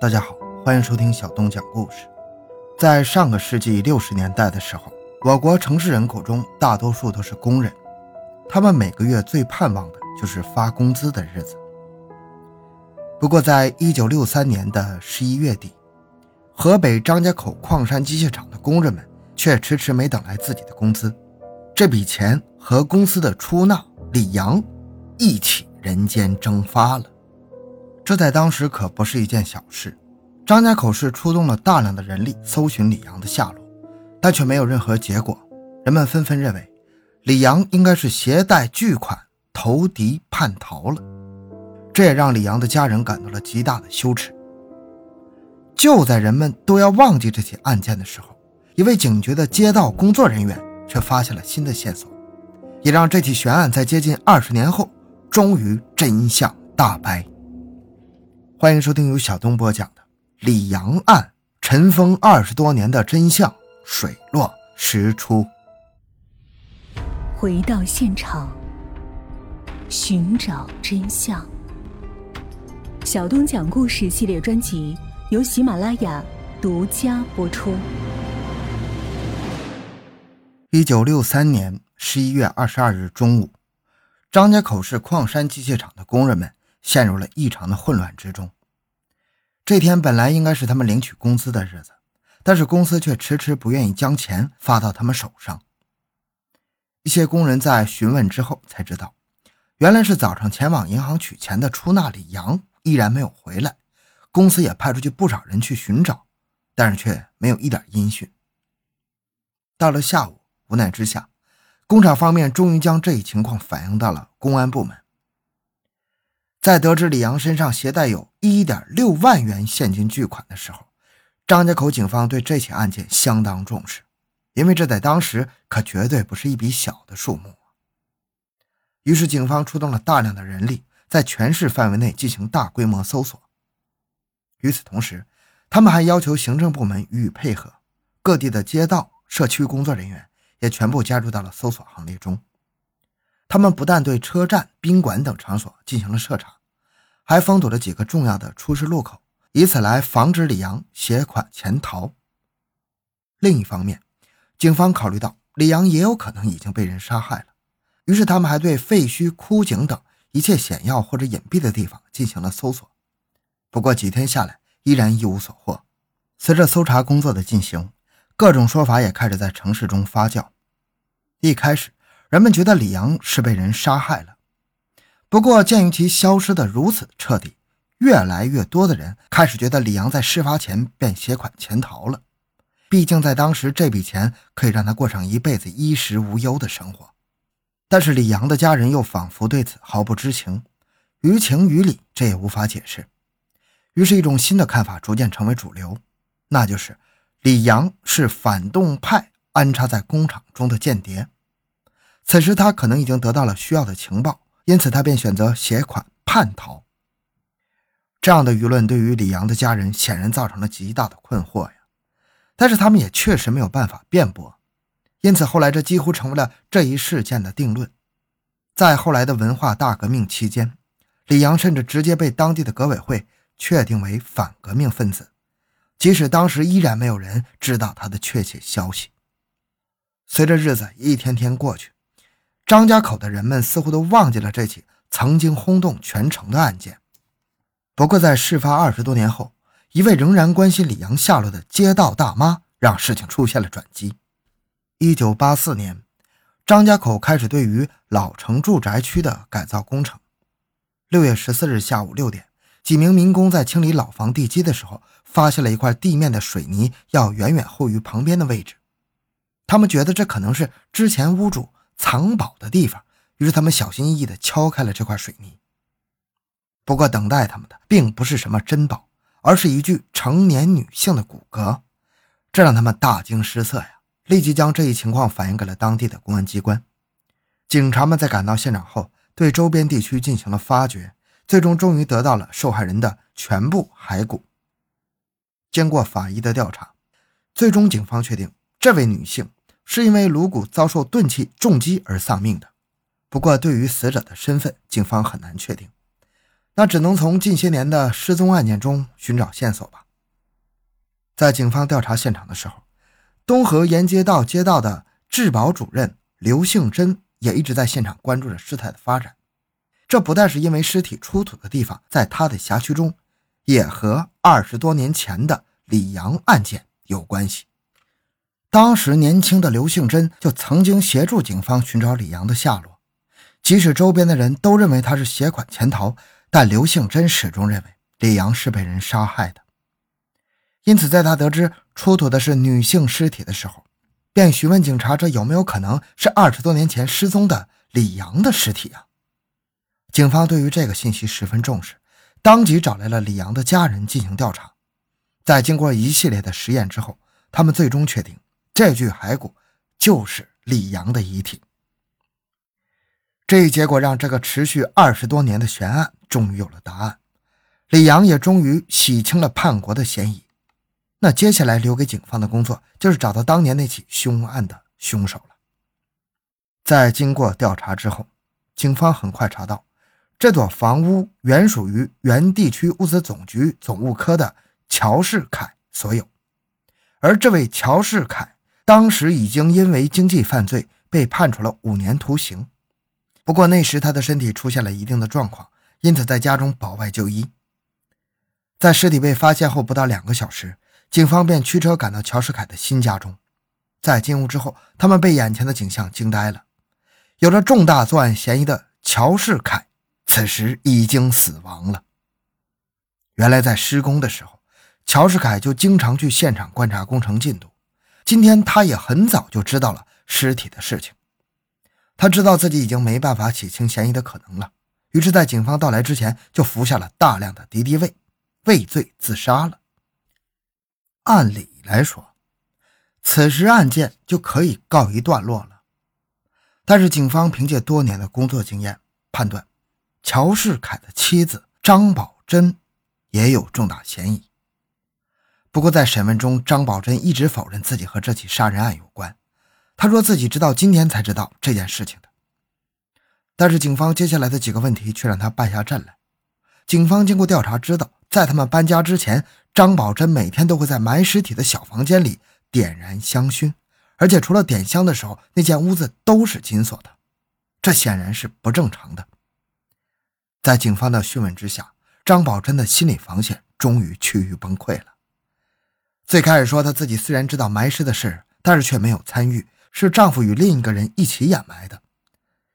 大家好，欢迎收听小东讲故事。在上个世纪六十年代的时候，我国城市人口中大多数都是工人，他们每个月最盼望的就是发工资的日子。不过，在一九六三年的十一月底，河北张家口矿山机械厂的工人们却迟迟没等来自己的工资，这笔钱和公司的出纳李阳一起人间蒸发了。这在当时可不是一件小事。张家口市出动了大量的人力搜寻李阳的下落，但却没有任何结果。人们纷纷认为，李阳应该是携带巨款投敌叛逃了。这也让李阳的家人感到了极大的羞耻。就在人们都要忘记这起案件的时候，一位警局的街道工作人员却发现了新的线索，也让这起悬案在接近二十年后终于真相大白。欢迎收听由小东播讲的《李阳案》，尘封二十多年的真相水落石出。回到现场，寻找真相。小东讲故事系列专辑由喜马拉雅独家播出。一九六三年十一月二十二日中午，张家口市矿山机械厂的工人们。陷入了异常的混乱之中。这天本来应该是他们领取工资的日子，但是公司却迟迟不愿意将钱发到他们手上。一些工人在询问之后才知道，原来是早上前往银行取钱的出纳李阳依然没有回来，公司也派出去不少人去寻找，但是却没有一点音讯。到了下午，无奈之下，工厂方面终于将这一情况反映到了公安部门。在得知李阳身上携带有一点六万元现金巨款的时候，张家口警方对这起案件相当重视，因为这在当时可绝对不是一笔小的数目。于是，警方出动了大量的人力，在全市范围内进行大规模搜索。与此同时，他们还要求行政部门予以配合，各地的街道、社区工作人员也全部加入到了搜索行列中。他们不但对车站、宾馆等场所进行了设查。还封堵了几个重要的出事路口，以此来防止李阳携款潜逃。另一方面，警方考虑到李阳也有可能已经被人杀害了，于是他们还对废墟、枯井等一切险要或者隐蔽的地方进行了搜索。不过几天下来，依然一无所获。随着搜查工作的进行，各种说法也开始在城市中发酵。一开始，人们觉得李阳是被人杀害了。不过，鉴于其消失的如此彻底，越来越多的人开始觉得李阳在事发前便携款潜逃了。毕竟，在当时，这笔钱可以让他过上一辈子衣食无忧的生活。但是，李阳的家人又仿佛对此毫不知情，于情于理，这也无法解释。于是，一种新的看法逐渐成为主流，那就是李阳是反动派安插在工厂中的间谍。此时，他可能已经得到了需要的情报。因此，他便选择携款叛逃。这样的舆论对于李阳的家人显然造成了极大的困惑呀。但是他们也确实没有办法辩驳，因此后来这几乎成为了这一事件的定论。在后来的文化大革命期间，李阳甚至直接被当地的革委会确定为反革命分子，即使当时依然没有人知道他的确切消息。随着日子一天天过去。张家口的人们似乎都忘记了这起曾经轰动全城的案件。不过，在事发二十多年后，一位仍然关心李阳下落的街道大妈让事情出现了转机。一九八四年，张家口开始对于老城住宅区的改造工程。六月十四日下午六点，几名民工在清理老房地基的时候，发现了一块地面的水泥要远远厚于旁边的位置。他们觉得这可能是之前屋主。藏宝的地方，于是他们小心翼翼地敲开了这块水泥。不过，等待他们的并不是什么珍宝，而是一具成年女性的骨骼，这让他们大惊失色呀！立即将这一情况反映给了当地的公安机关。警察们在赶到现场后，对周边地区进行了发掘，最终终于得到了受害人的全部骸骨。经过法医的调查，最终警方确定这位女性。是因为颅骨遭受钝器重击而丧命的，不过对于死者的身份，警方很难确定。那只能从近些年的失踪案件中寻找线索吧。在警方调查现场的时候，东河沿街道街道的质保主任刘杏珍也一直在现场关注着事态的发展。这不但是因为尸体出土的地方在他的辖区中，也和二十多年前的李阳案件有关系。当时年轻的刘杏珍就曾经协助警方寻找李阳的下落，即使周边的人都认为他是携款潜逃，但刘杏珍始终认为李阳是被人杀害的。因此，在他得知出土的是女性尸体的时候，便询问警察：“这有没有可能是二十多年前失踪的李阳的尸体啊？”警方对于这个信息十分重视，当即找来了李阳的家人进行调查。在经过一系列的实验之后，他们最终确定这具骸骨就是李阳的遗体。这一结果让这个持续二十多年的悬案终于有了答案，李阳也终于洗清了叛国的嫌疑。那接下来留给警方的工作就是找到当年那起凶案的凶手了。在经过调查之后，警方很快查到，这座房屋原属于原地区物资总局总务科的乔世凯所有，而这位乔世凯当时已经因为经济犯罪被判处了五年徒刑。不过那时他的身体出现了一定的状况，因此在家中保外就医。在尸体被发现后不到两个小时。警方便驱车赶到乔世凯的新家中，在进屋之后，他们被眼前的景象惊呆了。有着重大作案嫌疑的乔世凯，此时已经死亡了。原来在施工的时候，乔世凯就经常去现场观察工程进度。今天他也很早就知道了尸体的事情，他知道自己已经没办法洗清嫌疑的可能了，于是，在警方到来之前就服下了大量的敌敌畏，畏罪自杀了。按理来说，此时案件就可以告一段落了。但是警方凭借多年的工作经验，判断乔世凯的妻子张宝珍也有重大嫌疑。不过在审问中，张宝珍一直否认自己和这起杀人案有关。他说自己直到今天才知道这件事情的。但是警方接下来的几个问题却让他败下阵来。警方经过调查知道，在他们搬家之前。张宝珍每天都会在埋尸体的小房间里点燃香薰，而且除了点香的时候，那间屋子都是紧锁的，这显然是不正常的。在警方的讯问之下，张宝珍的心理防线终于趋于崩溃了。最开始说她自己虽然知道埋尸的事，但是却没有参与，是丈夫与另一个人一起掩埋的。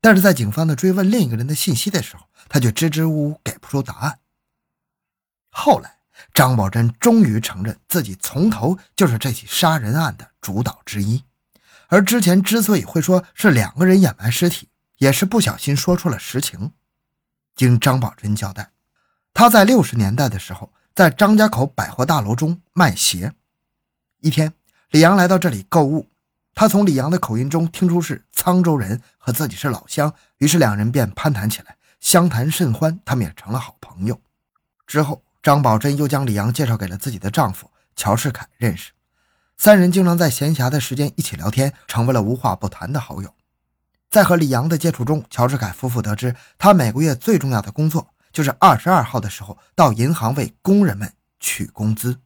但是在警方的追问另一个人的信息的时候，她却支支吾吾给不出答案。后来。张宝珍终于承认自己从头就是这起杀人案的主导之一，而之前之所以会说是两个人掩埋尸体，也是不小心说出了实情。经张宝珍交代，他在六十年代的时候在张家口百货大楼中卖鞋。一天，李阳来到这里购物，他从李阳的口音中听出是沧州人，和自己是老乡，于是两人便攀谈起来，相谈甚欢，他们也成了好朋友。之后。张宝珍又将李阳介绍给了自己的丈夫乔世凯认识，三人经常在闲暇的时间一起聊天，成为了无话不谈的好友。在和李阳的接触中，乔世凯夫妇得知，他每个月最重要的工作就是二十二号的时候到银行为工人们取工资。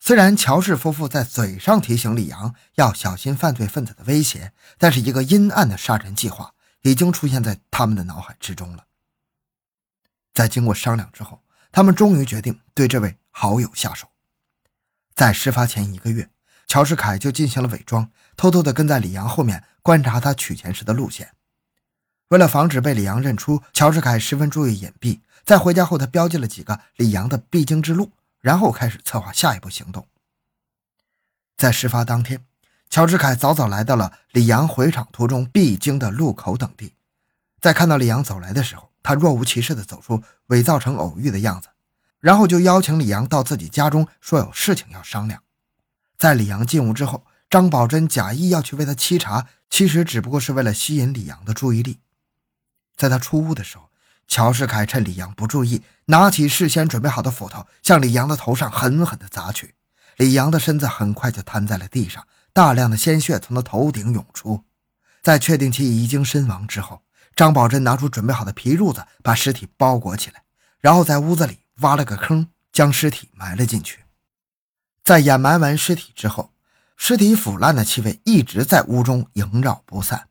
虽然乔氏夫妇在嘴上提醒李阳要小心犯罪分子的威胁，但是一个阴暗的杀人计划已经出现在他们的脑海之中了。在经过商量之后。他们终于决定对这位好友下手。在事发前一个月，乔世凯就进行了伪装，偷偷地跟在李阳后面观察他取钱时的路线。为了防止被李阳认出，乔世凯十分注意隐蔽。在回家后，他标记了几个李阳的必经之路，然后开始策划下一步行动。在事发当天，乔世凯早早来到了李阳回厂途中必经的路口等地，在看到李阳走来的时候。他若无其事地走出，伪造成偶遇的样子，然后就邀请李阳到自己家中，说有事情要商量。在李阳进屋之后，张宝珍假意要去为他沏茶，其实只不过是为了吸引李阳的注意力。在他出屋的时候，乔世凯趁李阳不注意，拿起事先准备好的斧头，向李阳的头上狠狠地砸去。李阳的身子很快就瘫在了地上，大量的鲜血从他头顶涌出。在确定其已经身亡之后，张宝珍拿出准备好的皮褥子，把尸体包裹起来，然后在屋子里挖了个坑，将尸体埋了进去。在掩埋完尸体之后，尸体腐烂的气味一直在屋中萦绕不散。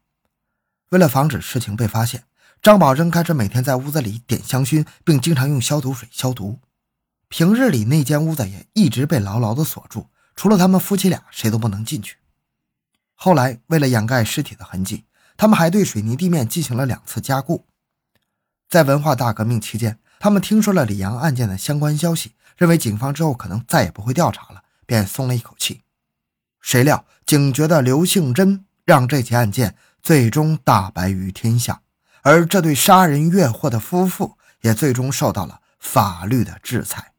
为了防止事情被发现，张宝珍开始每天在屋子里点香薰，并经常用消毒水消毒。平日里那间屋子也一直被牢牢地锁住，除了他们夫妻俩，谁都不能进去。后来，为了掩盖尸体的痕迹，他们还对水泥地面进行了两次加固。在文化大革命期间，他们听说了李阳案件的相关消息，认为警方之后可能再也不会调查了，便松了一口气。谁料，警觉的刘杏珍让这起案件最终大白于天下，而这对杀人越货的夫妇也最终受到了法律的制裁。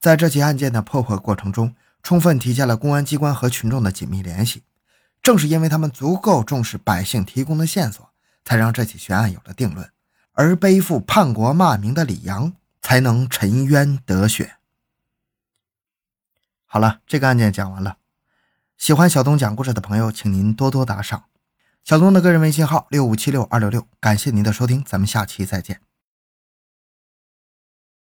在这起案件的破获过程中，充分体现了公安机关和群众的紧密联系。正是因为他们足够重视百姓提供的线索，才让这起悬案有了定论，而背负叛国骂名的李阳才能沉冤得雪。好了，这个案件讲完了。喜欢小东讲故事的朋友，请您多多打赏。小东的个人微信号六五七六二六六，感谢您的收听，咱们下期再见。